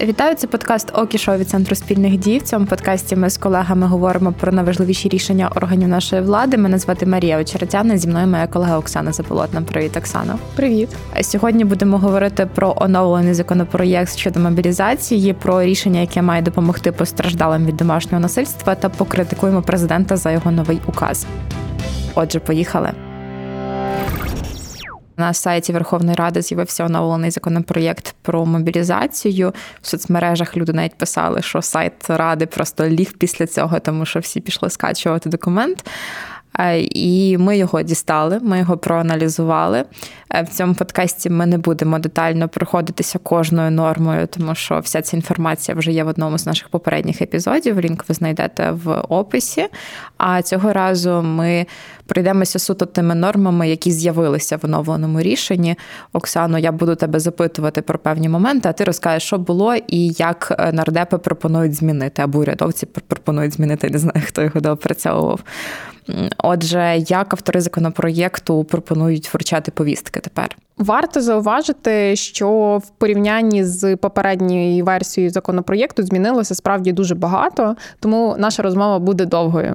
Вітаю, це подкаст Окі Шоу від центру спільних дій. В цьому подкасті ми з колегами говоримо про найважливіші рішення органів нашої влади. Мене звати Марія Очеретяна. Зі мною моя колега Оксана Заполотна. Привіт, Оксана. Привіт. Сьогодні будемо говорити про оновлений законопроєкт щодо мобілізації, про рішення, яке має допомогти постраждалим від домашнього насильства, та покритикуємо президента за його новий указ. Отже, поїхали. На сайті Верховної Ради з'явився оновлений законопроєкт про мобілізацію. В соцмережах люди навіть писали, що сайт ради просто ліг після цього, тому що всі пішли скачувати документ. Е, і ми його дістали, ми його проаналізували. Е, в цьому подкасті ми не будемо детально проходитися кожною нормою, тому що вся ця інформація вже є в одному з наших попередніх епізодів. Лінк ви знайдете в описі. А цього разу ми пройдемося суто тими нормами, які з'явилися в оновленому рішенні. Оксано, я буду тебе запитувати про певні моменти, а ти розкажеш, що було і як е, нардепи пропонують змінити, або урядовці пропонують змінити. Не знаю, хто його доопрацьовував. Отже, як автори законопроєкту пропонують вручати повістки тепер? Варто зауважити, що в порівнянні з попередньою версією законопроєкту змінилося справді дуже багато, тому наша розмова буде довгою.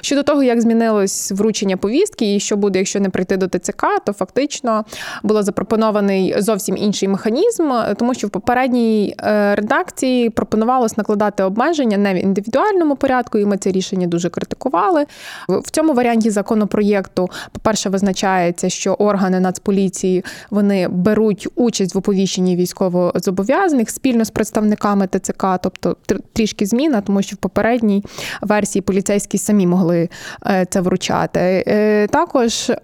Щодо того, як змінилось вручення повістки, і що буде, якщо не прийти до ТЦК, то фактично було запропонований зовсім інший механізм, тому що в попередній е, редакції пропонувалось накладати обмеження не в індивідуальному порядку, і ми це рішення дуже критикували. В цьому варіанті законопроєкту, по-перше, визначається, що органи Нацполіції вони беруть участь в оповіщенні військовозобов'язаних спільно з представниками ТЦК, тобто трішки зміна, тому що в попередній версії поліцейські самі могли е, це вручати. Е, також е,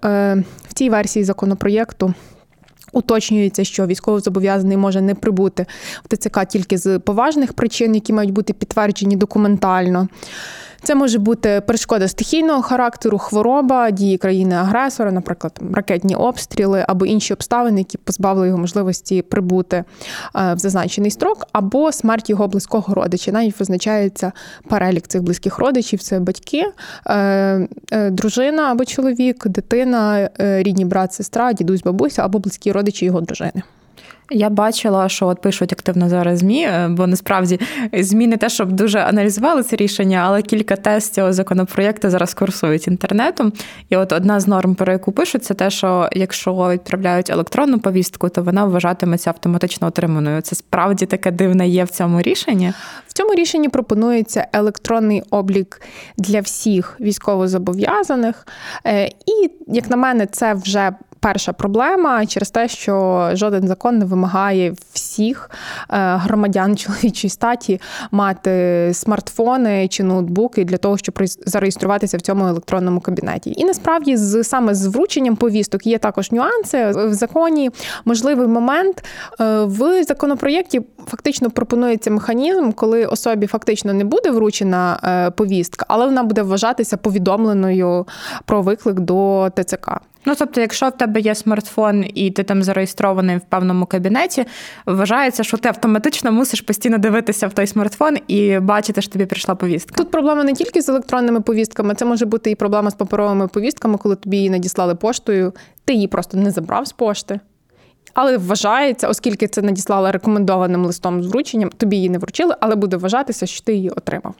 в цій версії законопроєкту. Уточнюється, що військовозобов'язаний може не прибути в ТЦК тільки з поважних причин, які мають бути підтверджені документально. Це може бути перешкода стихійного характеру, хвороба, дії країни-агресора, наприклад, ракетні обстріли або інші обставини, які позбавили його можливості прибути е, в зазначений строк, або смерть його близького родича. Навіть визначається перелік цих близьких родичів: це батьки, е, е, дружина або чоловік, дитина, рідні брат, сестра, дідусь, бабуся або близькі родичі його дружини. Я бачила, що от пишуть активно зараз змі, е, бо насправді змі не те, щоб дуже аналізували це рішення, але кілька тест цього законопроєкту зараз курсують інтернетом. І от одна з норм, про яку пишуть, це те, що якщо відправляють електронну повістку, то вона вважатиметься автоматично отриманою. Це справді таке дивне є в цьому рішенні. В цьому рішенні пропонується електронний облік для всіх військовозобов'язаних. Е, і, як на мене, це вже перша проблема через те, що жоден закон не вимагає всіх е, громадян чоловічої статі мати смартфони чи ноутбуки для того, щоб зареєструватися в цьому електронному кабінеті. І насправді, з саме з врученням повісток є також нюанси в законі. Можливий момент е, в законопроєкті фактично пропонується механізм, коли особі фактично не буде вручена е, повістка, але вона буде вважатися повідомленою про виклик до ТЦК. Ну, тобто, якщо в тебе є смартфон і ти там зареєстрований в певному кабінеті, вважається, що ти автоматично мусиш постійно дивитися в той смартфон і бачити, що тобі прийшла повістка. Тут проблема не тільки з електронними повістками, це може бути і проблема з паперовими повістками, коли тобі її надіслали поштою, ти її просто не забрав з пошти. Але вважається, оскільки це надіслала рекомендованим листом з врученням, тобі її не вручили, але буде вважатися, що ти її отримав.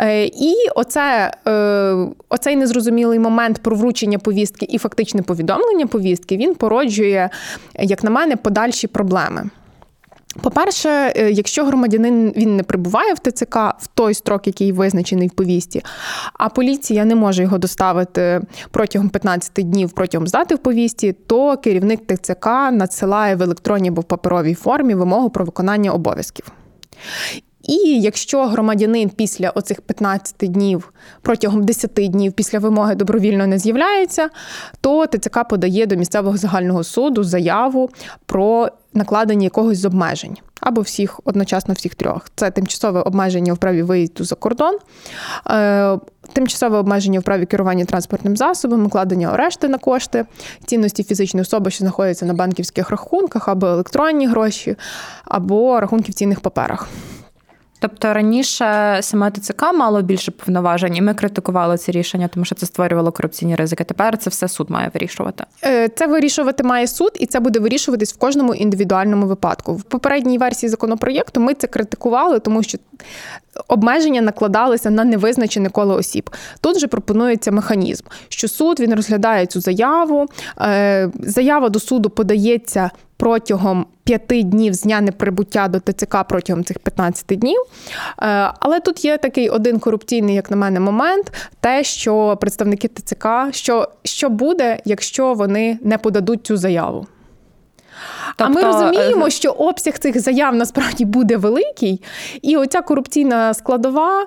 Е, і оце, е, оцей незрозумілий момент про вручення повістки і фактичне повідомлення повістки він породжує, як на мене, подальші проблеми. По-перше, е, якщо громадянин він не прибуває в ТЦК в той строк, який визначений в повісті, а поліція не може його доставити протягом 15 днів протягом здати в повісті, то керівник ТЦК надсилає в електронній або в паперовій формі вимогу про виконання обов'язків. І якщо громадянин після оцих 15 днів протягом 10 днів після вимоги добровільно не з'являється, то ТЦК подає до місцевого загального суду заяву про накладення якогось з обмежень. Або всіх одночасно всіх трьох. Це тимчасове обмеження в праві виїзду за кордон, е, тимчасове обмеження в праві керування транспортним засобом, укладення арешти на кошти, цінності фізичної особи, що знаходяться на банківських рахунках, або електронні гроші, або рахунки в цінних паперах. Тобто раніше саме ТЦК мало більше повноважень, і ми критикували це рішення, тому що це створювало корупційні ризики. Тепер це все суд має вирішувати. Е, це вирішувати має суд, і це буде вирішуватись в кожному індивідуальному випадку. В попередній версії законопроєкту ми це критикували, тому що обмеження накладалися на невизначене коло осіб. Тут же пропонується механізм, що суд він розглядає цю заяву. Е, заява до суду подається протягом п'яти днів з дня неприбуття до ТЦК протягом цих 15 днів. Е, але тут є такий один корупційний, як на мене, момент: те, що представники ТЦК, що, що буде, якщо вони не подадуть цю заяву. Тобто, а ми тобто, розуміємо, е, що обсяг цих заяв насправді буде великий, і оця корупційна складова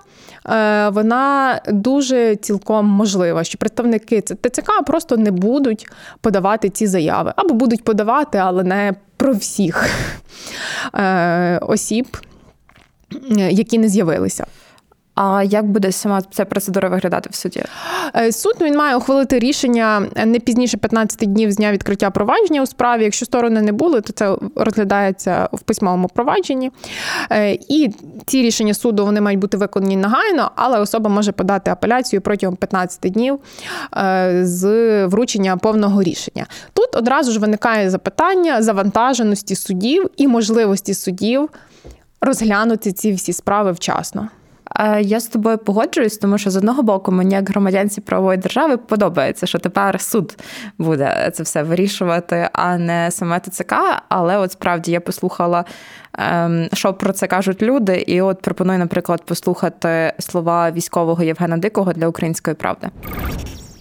е, вона дуже цілком можлива, що представники ТЦК просто не будуть подавати ці заяви або будуть подавати, але не про всіх е, осіб, які не з'явилися. А як буде сама ця процедура виглядати в суді? Е, суд він має ухвалити рішення не пізніше 15 днів з дня відкриття провадження у справі. Якщо сторони не були, то це розглядається в письмовому провадженні. Е, і ці рішення суду вони мають бути виконані негайно, але особа може подати апеляцію протягом 15 днів е, з вручення повного рішення. Тут одразу ж виникає запитання завантаженості судів і можливості судів розглянути ці всі справи вчасно. Я з тобою погоджуюсь, тому що з одного боку мені, як громадянці правової держави, подобається, що тепер суд буде це все вирішувати, а не саме ТЦК. Але от справді я послухала, ем, що про це кажуть люди, і от пропоную, наприклад, послухати слова військового Євгена Дикого для української правди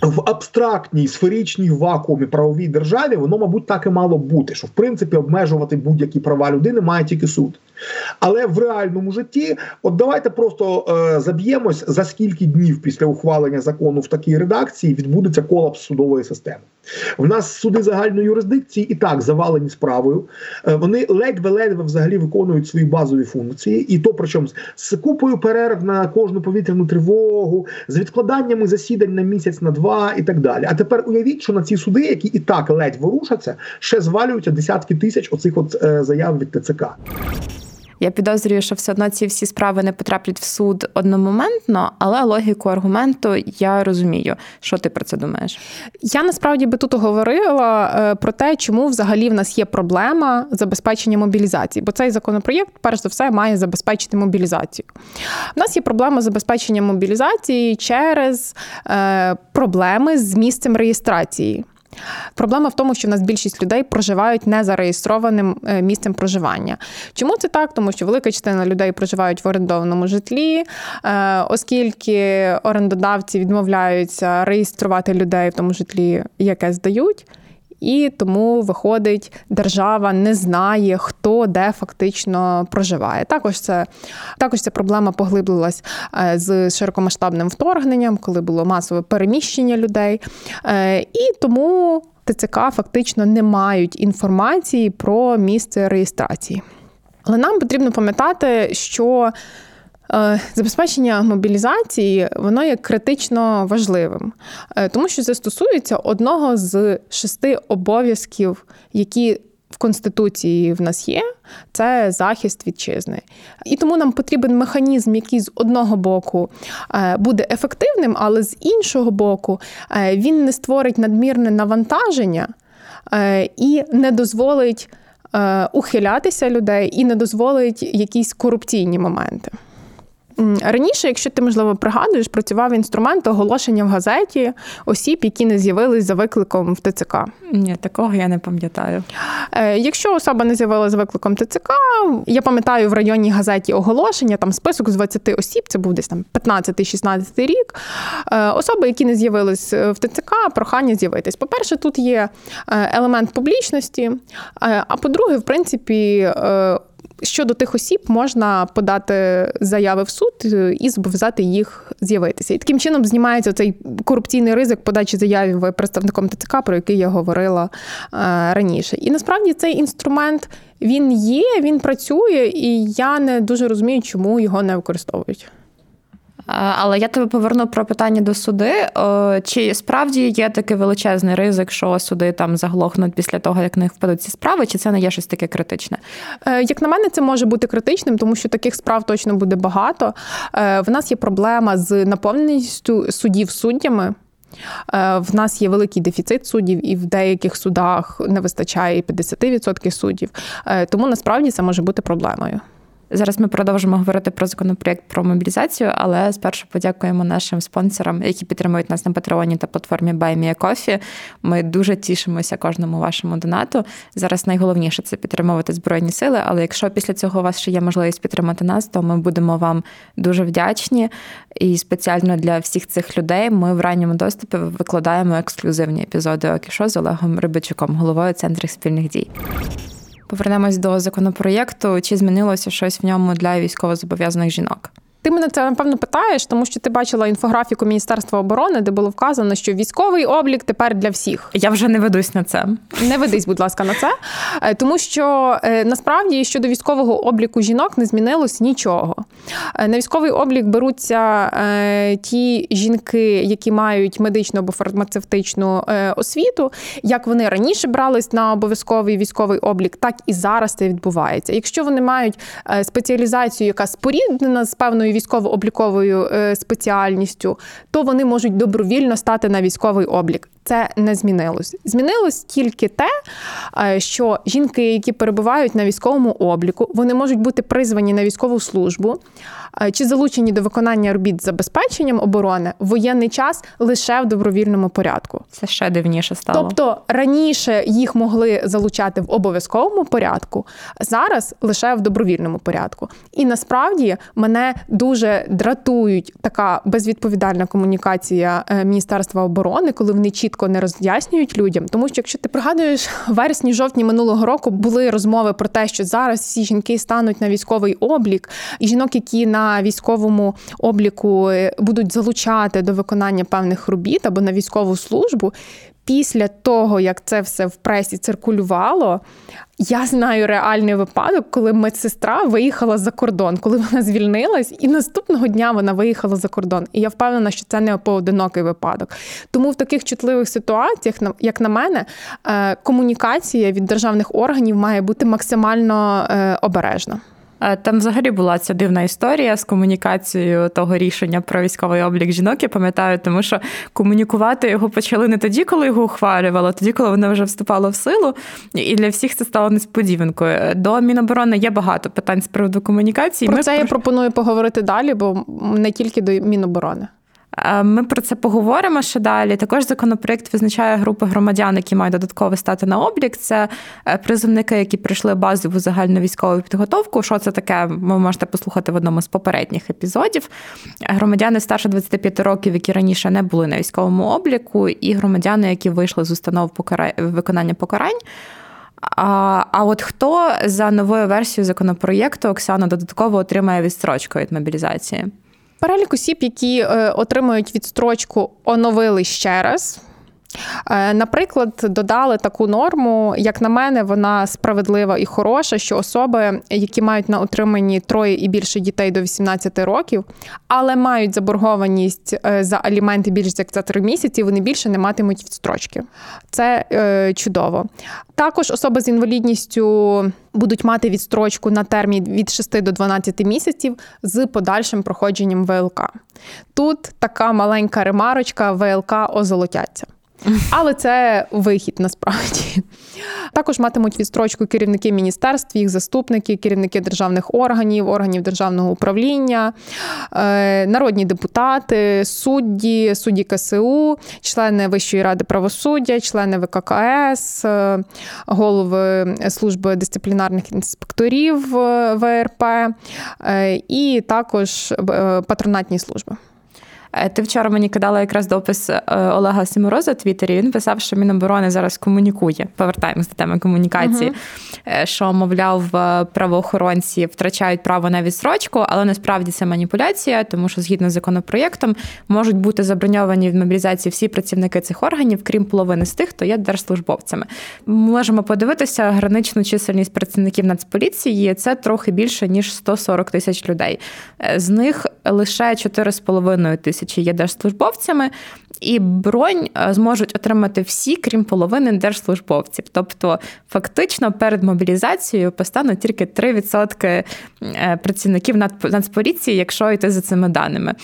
в абстрактній сферичній вакуумі правовій державі воно, мабуть, так і мало бути, що в принципі обмежувати будь-які права людини має тільки суд. Але в реальному житті, от давайте просто е, заб'ємось за скільки днів після ухвалення закону в такій редакції відбудеться колапс судової системи. В нас суди загальної юрисдикції і так завалені справою. Е, вони ледве-ледве взагалі виконують свої базові функції, і то причому з купою перерв на кожну повітряну тривогу, з відкладаннями засідань на місяць на два і так далі. А тепер уявіть, що на ці суди, які і так ледь ворушаться, ще звалюються десятки тисяч оцих от е, заяв від ТЦК. Я підозрюю, що все одно ці всі справи не потраплять в суд одномоментно, але логіку аргументу я розумію. Що ти про це думаєш? Я насправді би тут говорила е, про те, чому взагалі в нас є проблема забезпечення мобілізації, бо цей законопроєкт, перш за все, має забезпечити мобілізацію. У нас є проблема забезпечення мобілізації через е, проблеми з місцем реєстрації. Проблема в тому, що в нас більшість людей проживають незареєстрованим е, місцем проживання. Чому це так? Тому що велика частина людей проживають в орендованому житлі, е, оскільки орендодавці відмовляються реєструвати людей в тому житлі, яке здають. І тому виходить, держава не знає, хто де фактично проживає. Також це також ця проблема поглиблилась е, з широкомасштабним вторгненням, коли було масове переміщення людей. Е, і тому ТЦК фактично не мають інформації про місце реєстрації. Але нам потрібно пам'ятати, що забезпечення мобілізації воно є критично важливим, е, тому що це стосується одного з шести обов'язків, які в Конституції в нас є, це захист вітчизни. І тому нам потрібен механізм, який з одного боку е, буде ефективним, але з іншого боку, він не створить надмірне навантаження і не дозволить ухилятися людей, і не дозволить якісь корупційні моменти. Раніше, якщо ти, можливо, пригадуєш, працював інструмент оголошення в газеті осіб, які не з'явились за викликом в ТЦК. Ні, такого я не пам'ятаю. Е, якщо особа не з'явилася за викликом ТЦК, я пам'ятаю в районній газеті оголошення, там список з 20 осіб, це був десь там 15-16 рік. Е, особи, які не з'явились в ТЦК, прохання з'явитись. По-перше, тут є е, елемент публічності, а по-друге, в принципі, щодо тих осіб можна подати заяви в суд і зобов'язати їх з'явитися. І таким чином знімається цей корупційний ризик подачі заявів представником ТЦК, про який я говорила е, раніше. І насправді цей інструмент він є, він працює, і я не дуже розумію, чому його не використовують. Але я тебе поверну про питання до суди. Чи справді є такий величезний ризик, що суди там заглохнуть після того, як в них впадуть ці справи, чи це не є щось таке критичне? Е, як на мене, це може бути критичним, тому що таких справ точно буде багато. Е, в нас є проблема з наповненістю судів суддями. Е, в нас є великий дефіцит суддів, і в деяких судах не вистачає 50% суддів. Тому насправді це може бути проблемою. Зараз ми продовжимо говорити про законопроєкт про мобілізацію, але спершу подякуємо нашим спонсорам, які підтримують нас на Патреоні та платформі BuyMeACoffee. Ми дуже тішимося кожному вашому донату. Зараз найголовніше це підтримувати збройні сили. Але якщо після цього у вас ще є можливість підтримати нас, то ми будемо вам дуже вдячні. І спеціально для всіх цих людей ми в ранньому доступі викладаємо ексклюзивні епізоди Окішо з Олегом Рибачуком, головою центру спільних дій. Повернемось до законопроєкту. Чи змінилося щось в ньому для військовозобов'язаних жінок? Ти мене це напевно питаєш, тому що ти бачила інфографіку Міністерства оборони, де було вказано, що військовий облік тепер для всіх. Я вже не ведусь на це. Не ведись, будь ласка, на це. Е, тому що е, насправді щодо військового обліку жінок не змінилось нічого. Е, на військовий облік беруться ті жінки, які мають медичну або фармацевтичну освіту. Як вони раніше брались на обов'язковий військовий облік, так і зараз це відбувається. Якщо вони мають спеціалізацію, яка споріднена з певною військово-обліковою е, спеціальністю, то вони можуть добровільно стати на військовий облік. Це не змінилось. Змінилось тільки те, е, що жінки, які перебувають на військовому обліку, вони можуть бути призвані на військову службу е, чи залучені до виконання робіт з забезпеченням оборони в воєнний час лише в добровільному порядку. Це ще дивніше стало. Тобто раніше їх могли залучати в обов'язковому порядку, зараз лише в добровільному порядку. І насправді мене дуже дратують така безвідповідальна комунікація е, Міністерства оборони, коли вони чітко не роз'яснюють людям. Тому що, якщо ти пригадуєш, в вересні-жовтні минулого року були розмови про те, що зараз всі жінки стануть на військовий облік, і жінок, які на військовому обліку е, будуть залучати до виконання певних робіт або на військову службу після того, як це все в пресі циркулювало, я знаю реальний випадок, коли медсестра виїхала за кордон, коли вона звільнилась, і наступного дня вона виїхала за кордон. І я впевнена, що це не поодинокий випадок. Тому в таких чутливих ситуаціях, як на мене, е, комунікація від державних органів має бути максимально е, обережна. Е, там взагалі була ця дивна історія з комунікацією того рішення про військовий облік жінок. Я пам'ятаю, тому що комунікувати його почали не тоді, коли його ухвалювали, а тоді, коли воно вже вступало в силу. І для всіх це стало несподіванкою. До Міноборони є багато питань з приводу комунікації. Про Ми це про... я пропоную поговорити далі, бо не тільки до Міноборони. Е, ми про це поговоримо ще далі. Також законопроект визначає групи громадян, які мають додатково стати на облік. Це е, призовники, які прийшли базову загальну військову підготовку. Що це таке? Ви можете послухати в одному з попередніх епізодів. Громадяни старше 25 років, які раніше не були на військовому обліку, і громадяни, які вийшли з установ покара... виконання покарань. А а от хто за новою версією законопроєкту Оксана додатково отримає відстрочку від мобілізації? Перелік осіб, які е, отримують відстрочку, оновили ще раз. Е, наприклад, додали таку норму, як на мене, вона справедлива і хороша, що особи, які мають на утриманні троє і більше дітей до 18 років, але мають заборгованість е, за аліменти більш як за три місяці, вони більше не матимуть відстрочки. Це е, чудово. Також особи з інвалідністю будуть мати відстрочку на термін від 6 до 12 місяців з подальшим проходженням ВЛК. Тут така маленька ремарочка ВЛК озолотяться. Але це вихід насправді. Також матимуть відстрочку керівники міністерств, їх заступники, керівники державних органів, органів державного управління, е, народні депутати, судді, судді КСУ, члени Вищої ради правосуддя, члени ВККС, е, голови служби дисциплінарних інспекторів е, ВРП і також патронатні служби. Е, ти вчора мені кидала якраз допис е, Олега Сімороза в Твіттері. Він писав, що Міноборони зараз комунікує. Повертаємось до теми комунікації, uh-huh. що, мовляв, правоохоронці втрачають право на відсрочку, але насправді це маніпуляція, тому що згідно з законопроєктом можуть бути заброньовані в мобілізації всі працівники цих органів, крім половини з тих, хто є держслужбовцями. Можемо подивитися граничну чисельність працівників Нацполіції. Це трохи більше ніж 140 тисяч людей. З них лише 4,5 тисячі є держслужбовцями, і бронь е, зможуть отримати всі, крім половини держслужбовців. Тобто, фактично, перед мобілізацією постануть тільки 3% е, працівників Нацполіції, якщо йти за цими даними.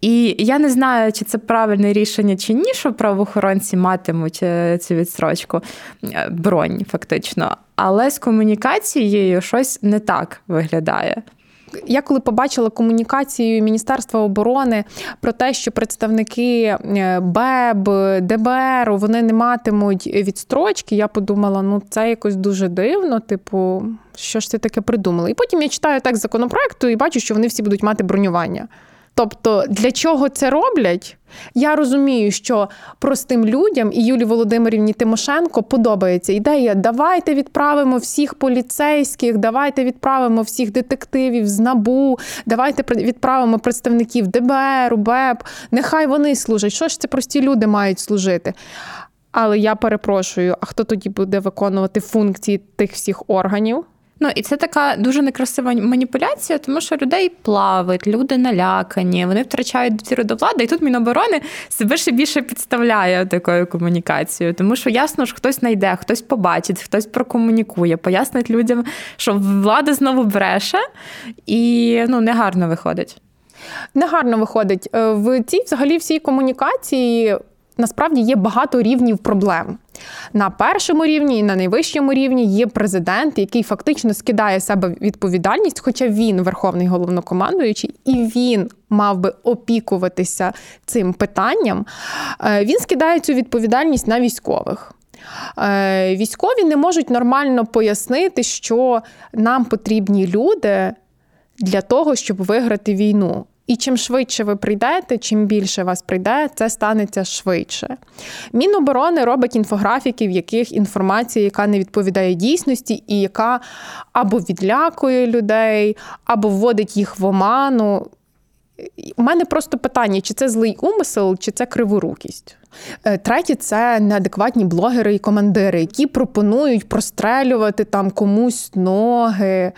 І я не знаю, чи це правильне рішення чи ні, що правоохоронці матимуть е, цю відстрочку бронь, фактично. Але з комунікацією щось не так виглядає. Я коли побачила комунікацію Міністерства оборони про те, що представники е, БЕБ, ДБР вони не матимуть відстрочки, я подумала, ну це якось дуже дивно. Типу, що ж це таке придумали? І потім я читаю текст законопроекту і бачу, що вони всі будуть мати бронювання. Тобто, для чого це роблять? Я розумію, що простим людям і Юлії Володимирівні Тимошенко подобається ідея: давайте відправимо всіх поліцейських, давайте відправимо всіх детективів з набу, давайте відправимо представників ДБР, УБЕП. Нехай вони служать. Що ж це прості люди мають служити? Але я перепрошую, а хто тоді буде виконувати функції тих всіх органів? Ну і це така дуже некрасива маніпуляція, тому що людей плавить, люди налякані, вони втрачають довіру до влади, і тут Міноборони себе ще більше підставляє такою комунікацією, тому що ясно ж хтось знайде, хтось побачить, хтось прокомунікує, пояснить людям, що влада знову бреше, і ну негарно виходить. Негарно виходить е, в цій взагалі всій комунікації насправді є багато рівнів проблем. На першому рівні і на найвищому рівні є президент, який фактично скидає себе відповідальність, хоча він верховний головнокомандуючий, і він мав би опікуватися цим питанням. Е, він скидає цю відповідальність на військових. Е, військові не можуть нормально пояснити, що нам потрібні люди для того, щоб виграти війну. І чим швидше ви прийдете, чим більше вас прийде, це станеться швидше. Міноборони робить інфографіки, в яких інформація, яка не відповідає дійсності, і яка або відлякує людей, або вводить їх в оману. У мене просто питання: чи це злий умисел, чи це криворукість. Е, третє це неадекватні блогери і командири, які пропонують прострелювати там комусь ноги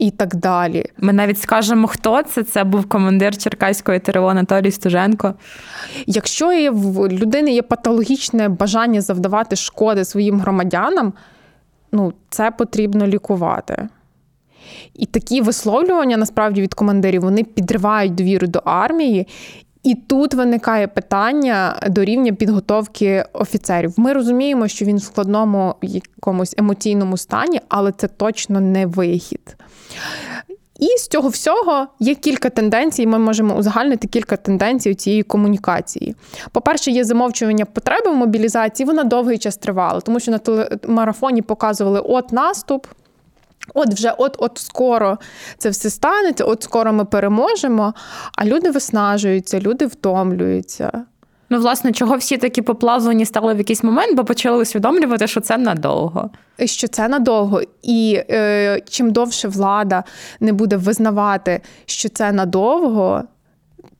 і так далі. Ми навіть скажемо, хто це. Це був командир Черкаської ТРО Анатолій Стуженко. Якщо є в людини є патологічне бажання завдавати шкоди своїм громадянам, ну це потрібно лікувати. І такі висловлювання насправді від командирів вони підривають довіру до армії. І тут виникає питання до рівня підготовки офіцерів. Ми розуміємо, що він в складному якомусь емоційному стані, але це точно не вихід. І з цього всього є кілька тенденцій. Ми можемо узагальнити кілька тенденцій у цієї комунікації. По-перше, є замовчування потреби в мобілізації. Вона довгий час тривала, тому що на телемарафоні показували от наступ. От вже от-от скоро це все станеться, от скоро ми переможемо, а люди виснажуються, люди втомлюються. Ну, власне, чого всі такі поплавлені стали в якийсь момент, бо почали усвідомлювати, що це надовго. Що це надовго. І е, чим довше влада не буде визнавати, що це надовго,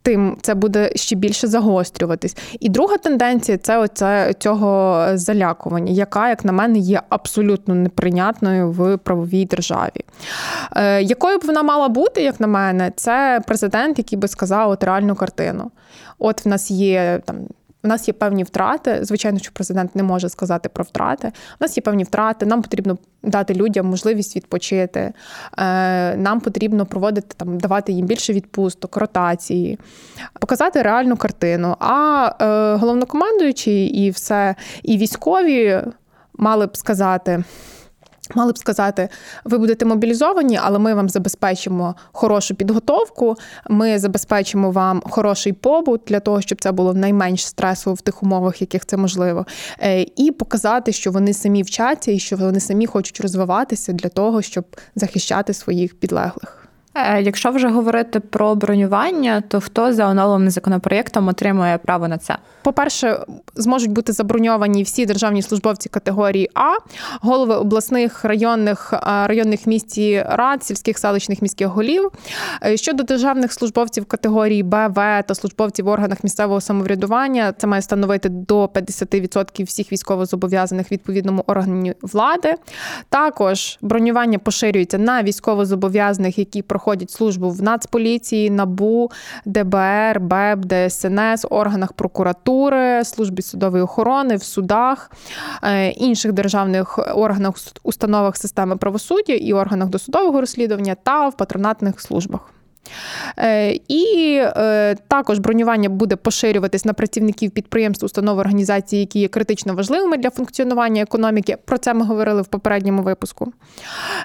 тим це буде ще більше загострюватись. І друга тенденція це оце цього залякування, яка, як на мене, є абсолютно неприйнятною в правовій державі. Е, Якою б вона мала бути, як на мене, це президент, який би сказав от реальну картину. От в нас є там у нас є певні втрати. Звичайно, що президент не може сказати про втрати. У нас є певні втрати. Нам потрібно дати людям можливість відпочити. Е, нам потрібно проводити там, давати їм більше відпусток, ротації, показати реальну картину. А е, головнокомандуючі і все, і військові мали б сказати. Мали б сказати, ви будете мобілізовані, але ми вам забезпечимо хорошу підготовку. Ми забезпечимо вам хороший побут для того, щоб це було найменш стресово в тих умовах, яких це можливо, е, і показати, що вони самі вчаться і що вони самі хочуть розвиватися для того, щоб захищати своїх підлеглих. Е, якщо вже говорити про бронювання, то хто за оновленим законопроєктом отримує право на це? По-перше, зможуть бути заброньовані всі державні службовці категорії А, голови обласних районних районних місті рад, сільських селищних міських голів. Е, щодо державних службовців категорії Б, В та службовців в органах місцевого самоврядування, це має становити до 50% всіх військовозобов'язаних відповідному органі влади. Також бронювання поширюється на військовозобов'язаних, які проходять службу в Нацполіції, НАБУ, ДБР, БЕБ, ДСНС, органах прокуратури, службі судової охорони, в судах, е, інших державних органах, установах системи правосуддя і органах досудового розслідування та в патронатних службах. Е, і е, також бронювання буде поширюватись на працівників підприємств, установ організації, які є критично важливими для функціонування економіки. Про це ми говорили в попередньому випуску.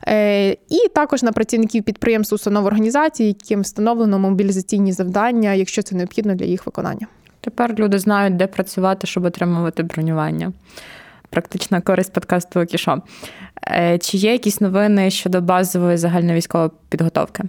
Е, і також на працівників підприємств, установ організації, яким встановлено мобілізаційні завдання, якщо це необхідно для їх виконання. Тепер люди знають, де працювати, щоб отримувати бронювання. Практична користь подкасту Кішо. Е, чи є якісь новини щодо базової загальновійськової підготовки?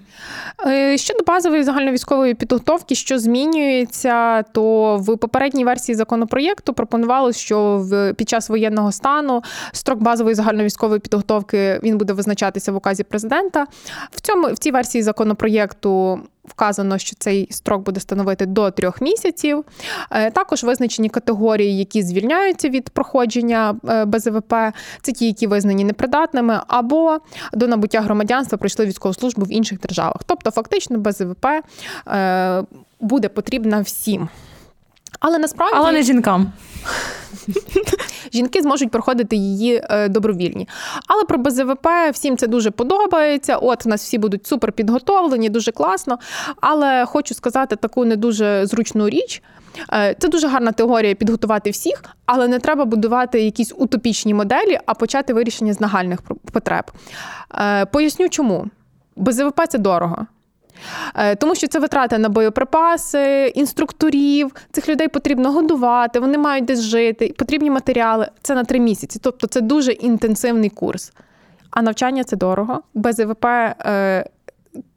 Е, щодо базової загальновійськової підготовки, що змінюється, то в попередній версії законопроєкту пропонувалось, що під час воєнного стану строк базової загальновійськової підготовки він буде визначатися в указі президента. В цьому в цій версії законопроєкту вказано, що цей строк буде становити до трьох місяців. Е, також визначені категорії, які звільняються від проходження е, БЗВП, це ті, які визнані непридатними, або до набуття громадянства пройшли військову службу в інших державах. Тобто, фактично, БЗВП е, буде потрібна всім. Але насправді Але не жінкам. Жінки зможуть проходити її е, добровільні. Але про БЗВП всім це дуже подобається. От у нас всі будуть супер підготовлені, дуже класно. Але хочу сказати таку не дуже зручну річ. Е, це дуже гарна теорія підготувати всіх, але не треба будувати якісь утопічні моделі, а почати вирішення з нагальних потреб. Е, поясню, чому. БЗВП це дорого. Е, тому що це витрати на боєприпаси, інструкторів, цих людей потрібно годувати, вони мають десь жити, потрібні матеріали. Це на три місяці. Тобто це дуже інтенсивний курс. А навчання це дорого. Без ІВП е,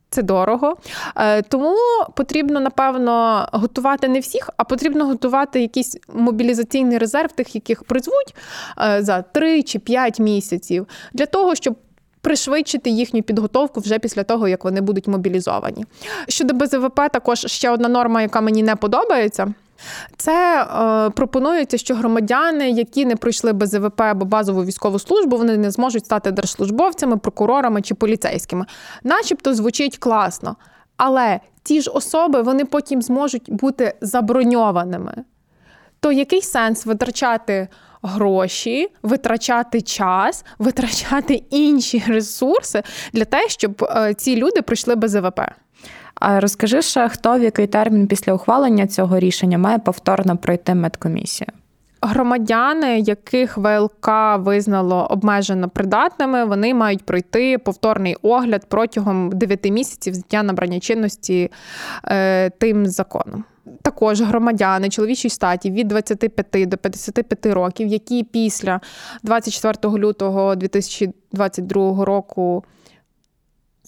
це дорого. Е, тому потрібно, напевно, готувати не всіх, а потрібно готувати якийсь мобілізаційний резерв, тих, яких призвуть за 3 чи 5 місяців, для того, щоб пришвидшити їхню підготовку вже після того, як вони будуть мобілізовані. Щодо БЗВП, також ще одна норма, яка мені не подобається. Це е, пропонується, що громадяни, які не пройшли БЗВП або базову військову службу, вони не зможуть стати держслужбовцями, прокурорами чи поліцейськими. Начебто звучить класно. Але ті ж особи вони потім зможуть бути заброньованими. То який сенс витрачати гроші, витрачати час, витрачати інші ресурси для того, щоб е, ці люди пройшли без ВВП. А розкажи ще, хто в який термін після ухвалення цього рішення має повторно пройти медкомісію? Громадяни, яких ВЛК визнало обмежено придатними, вони мають пройти повторний огляд протягом 9 місяців з дня набрання чинності е, тим законом також громадяни чоловічої статі від 25 до 55 років, які після 24 лютого 2022 року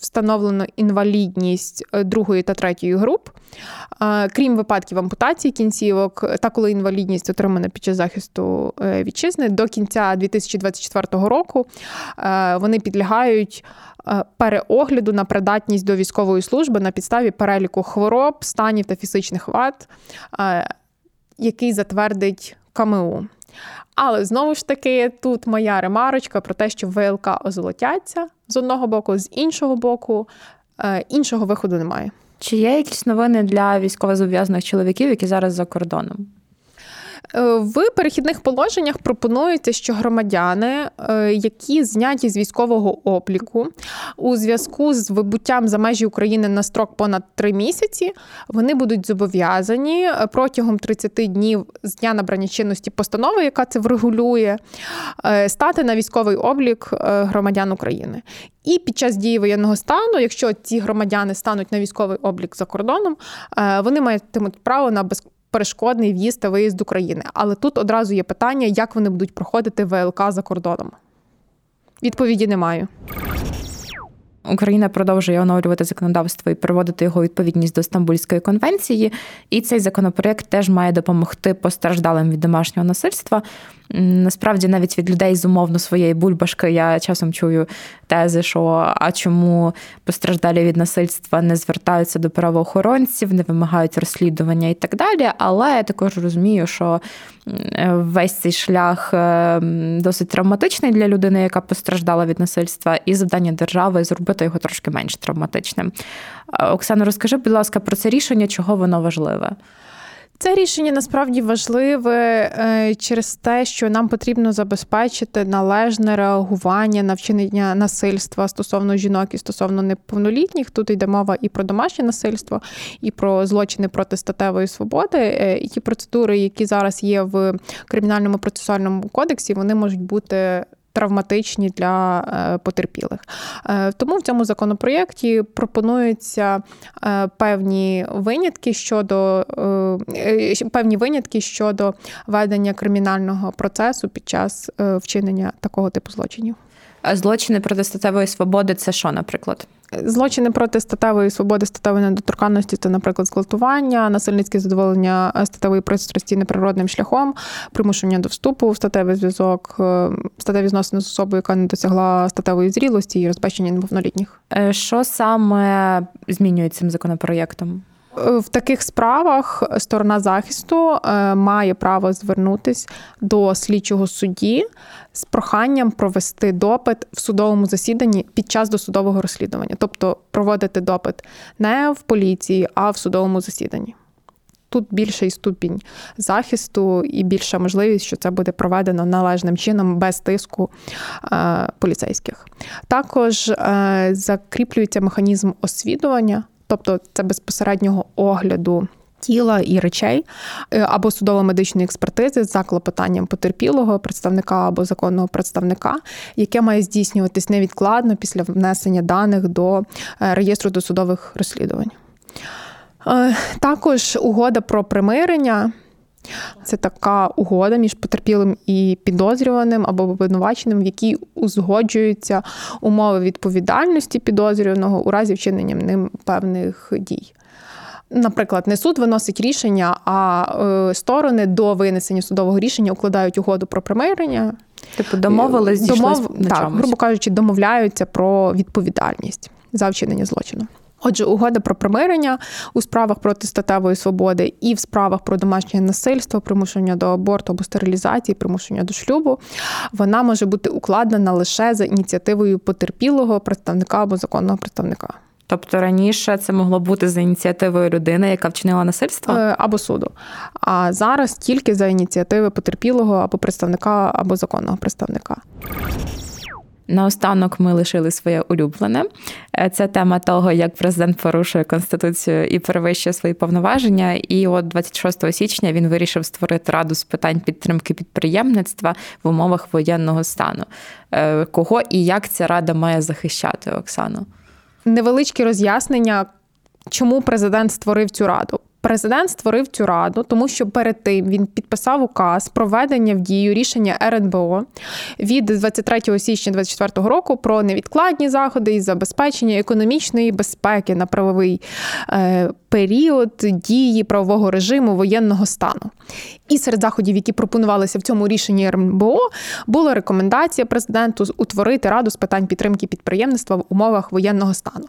встановлено інвалідність е, другої та третьої груп, крім випадків ампутації кінцівок, та коли інвалідність отримана під час захисту е, вітчизни, до кінця 2024 року е, вони підлягають переогляду на придатність до військової служби на підставі переліку хвороб, станів та фізичних вад, який затвердить КМУ. Але знову ж таки, тут моя ремарочка про те, що ВЛК озолотяться з одного боку, з іншого боку, е, іншого виходу немає. Чи є якісь новини для військовозобов'язаних чоловіків, які зараз за кордоном? Е, в перехідних положеннях пропонується, що громадяни, е, які зняті з військового обліку у зв'язку з вибуттям за межі України на строк понад три місяці, вони будуть зобов'язані е, протягом 30 днів з дня набрання чинності постанови, яка це врегулює, стати на військовий облік громадян України. І під час дії воєнного стану, якщо ці громадяни стануть на військовий облік за кордоном, вони матимуть право на безпеку перешкодний в'їзд та виїзд України. Але тут одразу є питання, як вони будуть проходити ВЛК за кордоном. Відповіді немає. Україна продовжує оновлювати законодавство і приводити його відповідність до Стамбульської конвенції. І цей законопроект теж має допомогти постраждалим від домашнього насильства. Насправді, навіть від людей з умовно своєї бульбашки я часом чую тези, що а чому постраждалі від насильства не звертаються до правоохоронців, не вимагають розслідування і так далі. Але я також розумію, що весь цей шлях е, досить травматичний для людини, яка постраждала від насильства, і завдання держави зробити його трошки менш травматичним. Е, Оксано, розкажи, будь ласка, про це рішення, чого воно важливе. Це рішення насправді важливе е, через те, що нам потрібно забезпечити належне реагування на вчинення насильства стосовно жінок і стосовно неповнолітніх. Тут йде мова і про домашнє насильство, і про злочини проти статевої свободи. Е, і ті процедури, які зараз є в кримінальному процесуальному кодексі, вони можуть бути травматичні для е, потерпілих. Е, тому в цьому законопроєкті пропонуються е, певні винятки щодо певні винятки щодо ведення кримінального процесу під час вчинення такого типу злочинів. Злочини проти статевої свободи це що, наприклад? Злочини проти статевої свободи, статевої недоторканності це, наприклад, зґвалтування, насильницьке задоволення статевої пристрасті неприродним шляхом, примушення до вступу в статевий зв'язок, е, статеві зносини з особою, яка не досягла статевої зрілості і розбещення неповнолітніх. Е, що саме змінює цим законопроєктом? В таких справах сторона захисту е, має право звернутися до слідчого судді з проханням провести допит в судовому засіданні під час досудового розслідування, тобто проводити допит не в поліції, а в судовому засіданні. Тут більший ступінь захисту і більша можливість, що це буде проведено належним чином без тиску е, поліцейських. Також е, закріплюється механізм освідування тобто це безпосереднього огляду. Тіла і речей е, або судово-медичної експертизи за клопотанням потерпілого представника або законного представника, яке має здійснюватись невідкладно після внесення даних до е, реєстру досудових розслідувань. Е, також угода про примирення це така угода між потерпілим і підозрюваним або обвинуваченим, в якій узгоджуються умови відповідальності підозрюваного у разі вчинення ним певних дій. Наприклад, не суд виносить рішення, а е, сторони до винесення судового рішення укладають угоду про примирення. Типу домовились, Домов... на так, чомусь. грубо кажучи, домовляються про відповідальність за вчинення злочину. Отже, угода про примирення у справах проти статевої свободи і в справах про домашнє насильство, примушення до аборту або стерилізації, примушення до шлюбу, вона може бути укладена лише за ініціативою потерпілого представника або законного представника. Тобто раніше це могло бути за ініціативою людини, яка вчинила насильство е, або суду. А зараз тільки за ініціативи потерпілого або представника, або законного представника. Наостанок ми лишили своє улюблене. Е, це тема того, як президент порушує конституцію і перевищує свої повноваження. І от 26 січня він вирішив створити раду з питань підтримки підприємництва в умовах воєнного стану. Е, кого і як ця рада має захищати, Оксано? Невеличкі роз'яснення, чому президент створив цю раду. Президент створив цю раду, тому що перед тим він підписав указ про введення в дію рішення РНБО від 23 січня 2024 року про невідкладні заходи із забезпечення економічної безпеки на правовий е, період дії правового режиму воєнного стану. І серед заходів, які пропонувалися в цьому рішенні РНБО, була рекомендація президенту утворити раду з питань підтримки підприємництва в умовах воєнного стану.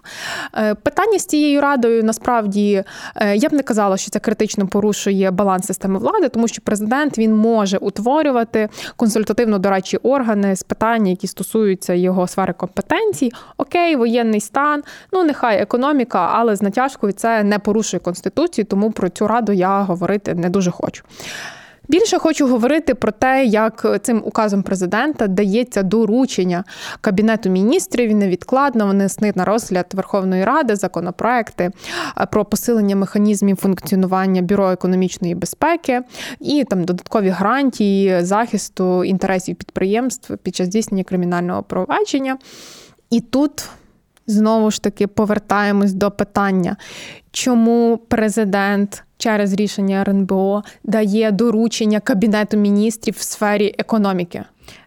Е, питання з цією радою насправді е, я б не казала, що це критично порушує баланс системи влади, тому що президент він може утворювати консультативно дорадчі органи з питань, які стосуються його сфери компетенцій. Окей, воєнний стан, ну нехай економіка, але з натяжкою це не порушує конституцію, тому про цю раду я говорити не дуже хочу. Більше хочу говорити про те, як цим указом президента дається доручення кабінету міністрів невідкладно внести на розгляд Верховної Ради законопроекти е, про посилення механізмів функціонування бюро економічної безпеки і там додаткові гарантії захисту інтересів підприємств під час здійснення кримінального провадження. І тут знову ж таки повертаємось до питання, чому президент через рішення РНБО дає доручення Кабінету міністрів в сфері економіки.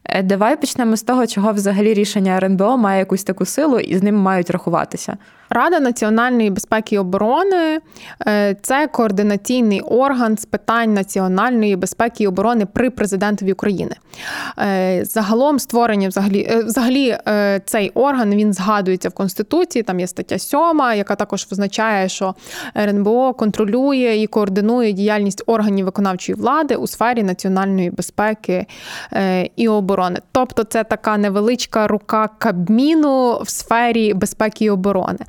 Е, давай почнемо з того, чого взагалі рішення РНБО має якусь таку силу і з ним мають рахуватися. Рада національної безпеки і оборони е, це координаційний орган з питань національної безпеки і оборони при президентові України. Е, загалом створення взагалі взагалі цей орган він згадується в Конституції. Там є стаття 7, яка також визначає, що РНБО контролює і координує діяльність органів виконавчої влади у сфері національної безпеки і оборони. Тобто, це така невеличка рука Кабміну в сфері безпеки і оборони.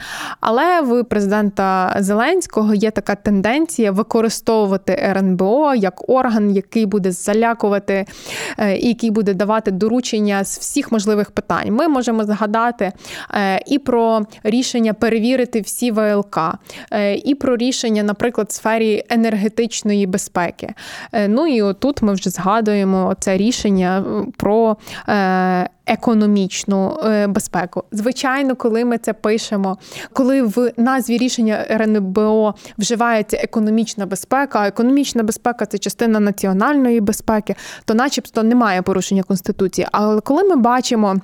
Але в президента Зеленського є така тенденція використовувати РНБО як орган, який буде залякувати е, і який буде давати доручення з всіх можливих питань. Ми можемо згадати е, і про рішення перевірити всі ВЛК, е, і про рішення, наприклад, в сфері енергетичної безпеки. Ну і отут ми вже згадуємо це рішення про економічну е, безпеку. Звичайно, коли ми це пишемо, коли в назві рішення РНБО вживається економічна безпека, а економічна безпека це частина національної безпеки, то, начебто, немає порушення конституції. Але коли ми бачимо.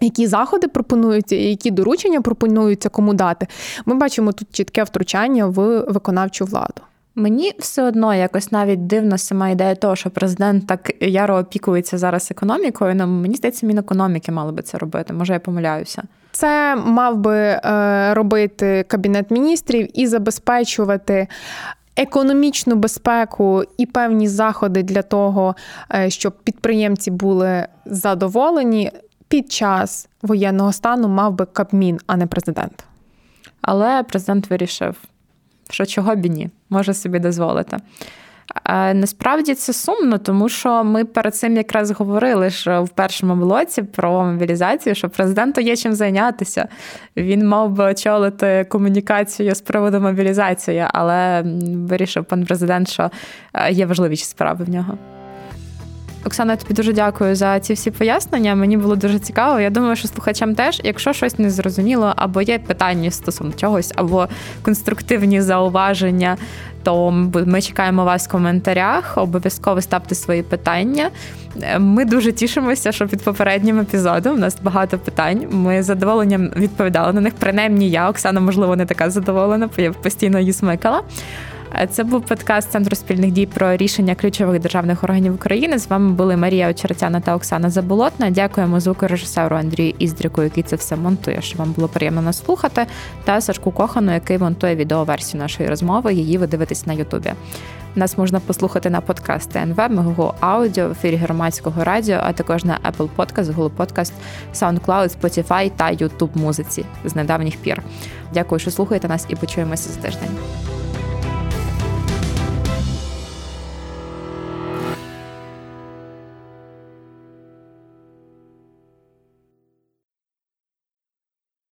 Які заходи пропонуються, і які доручення пропонуються кому дати, ми бачимо тут чітке втручання в виконавчу владу. Мені все одно якось навіть дивна сама ідея того, що президент так яро опікується зараз економікою. Ну, мені здається, мінекономіки мали би це робити. Може, я помиляюся. Це мав би е, робити кабінет міністрів і забезпечувати. Економічну безпеку і певні заходи для того, е, щоб підприємці були задоволені під час воєнного стану, мав би Кабмін, а не президент. Але президент вирішив що чого б і ні, може собі дозволити. Насправді це сумно, тому що ми перед цим якраз говорили що в першому блоці про мобілізацію, що президенту є чим зайнятися. Він мав би очолити комунікацію з приводу мобілізації, але вирішив пан президент, що є важливіші справи в нього. Оксана, тобі дуже дякую за ці всі пояснення. Мені було дуже цікаво. Я думаю, що слухачам теж, якщо щось не зрозуміло, або є питання стосовно чогось, або конструктивні зауваження, то ми чекаємо вас в коментарях. Обов'язково ставте свої питання. Ми дуже тішимося, що під попереднім епізодом у нас багато питань. Ми з задоволенням відповідали на них. Принаймні, я Оксана, можливо, не така задоволена, бо я постійно її смикала. Це був подкаст Центру спільних дій про рішення ключових державних органів України. З вами були Марія Очеретяна та Оксана Заболотна. Дякуємо звукорежисеру Андрію Іздріку, який це все монтує. Що вам було приємно нас слухати, та Сашку Кохану, який монтує відеоверсію нашої розмови. Її ви дивитесь на Ютубі. Нас можна послухати на подкаст ТНВ, Мегого Аудіо, в ефірі громадського радіо, а також на Apple Podcast, Google Podcast, SoundCloud, Spotify та YouTube музиці з недавніх пір. Дякую, що слухаєте нас, і почуємося за тиждень.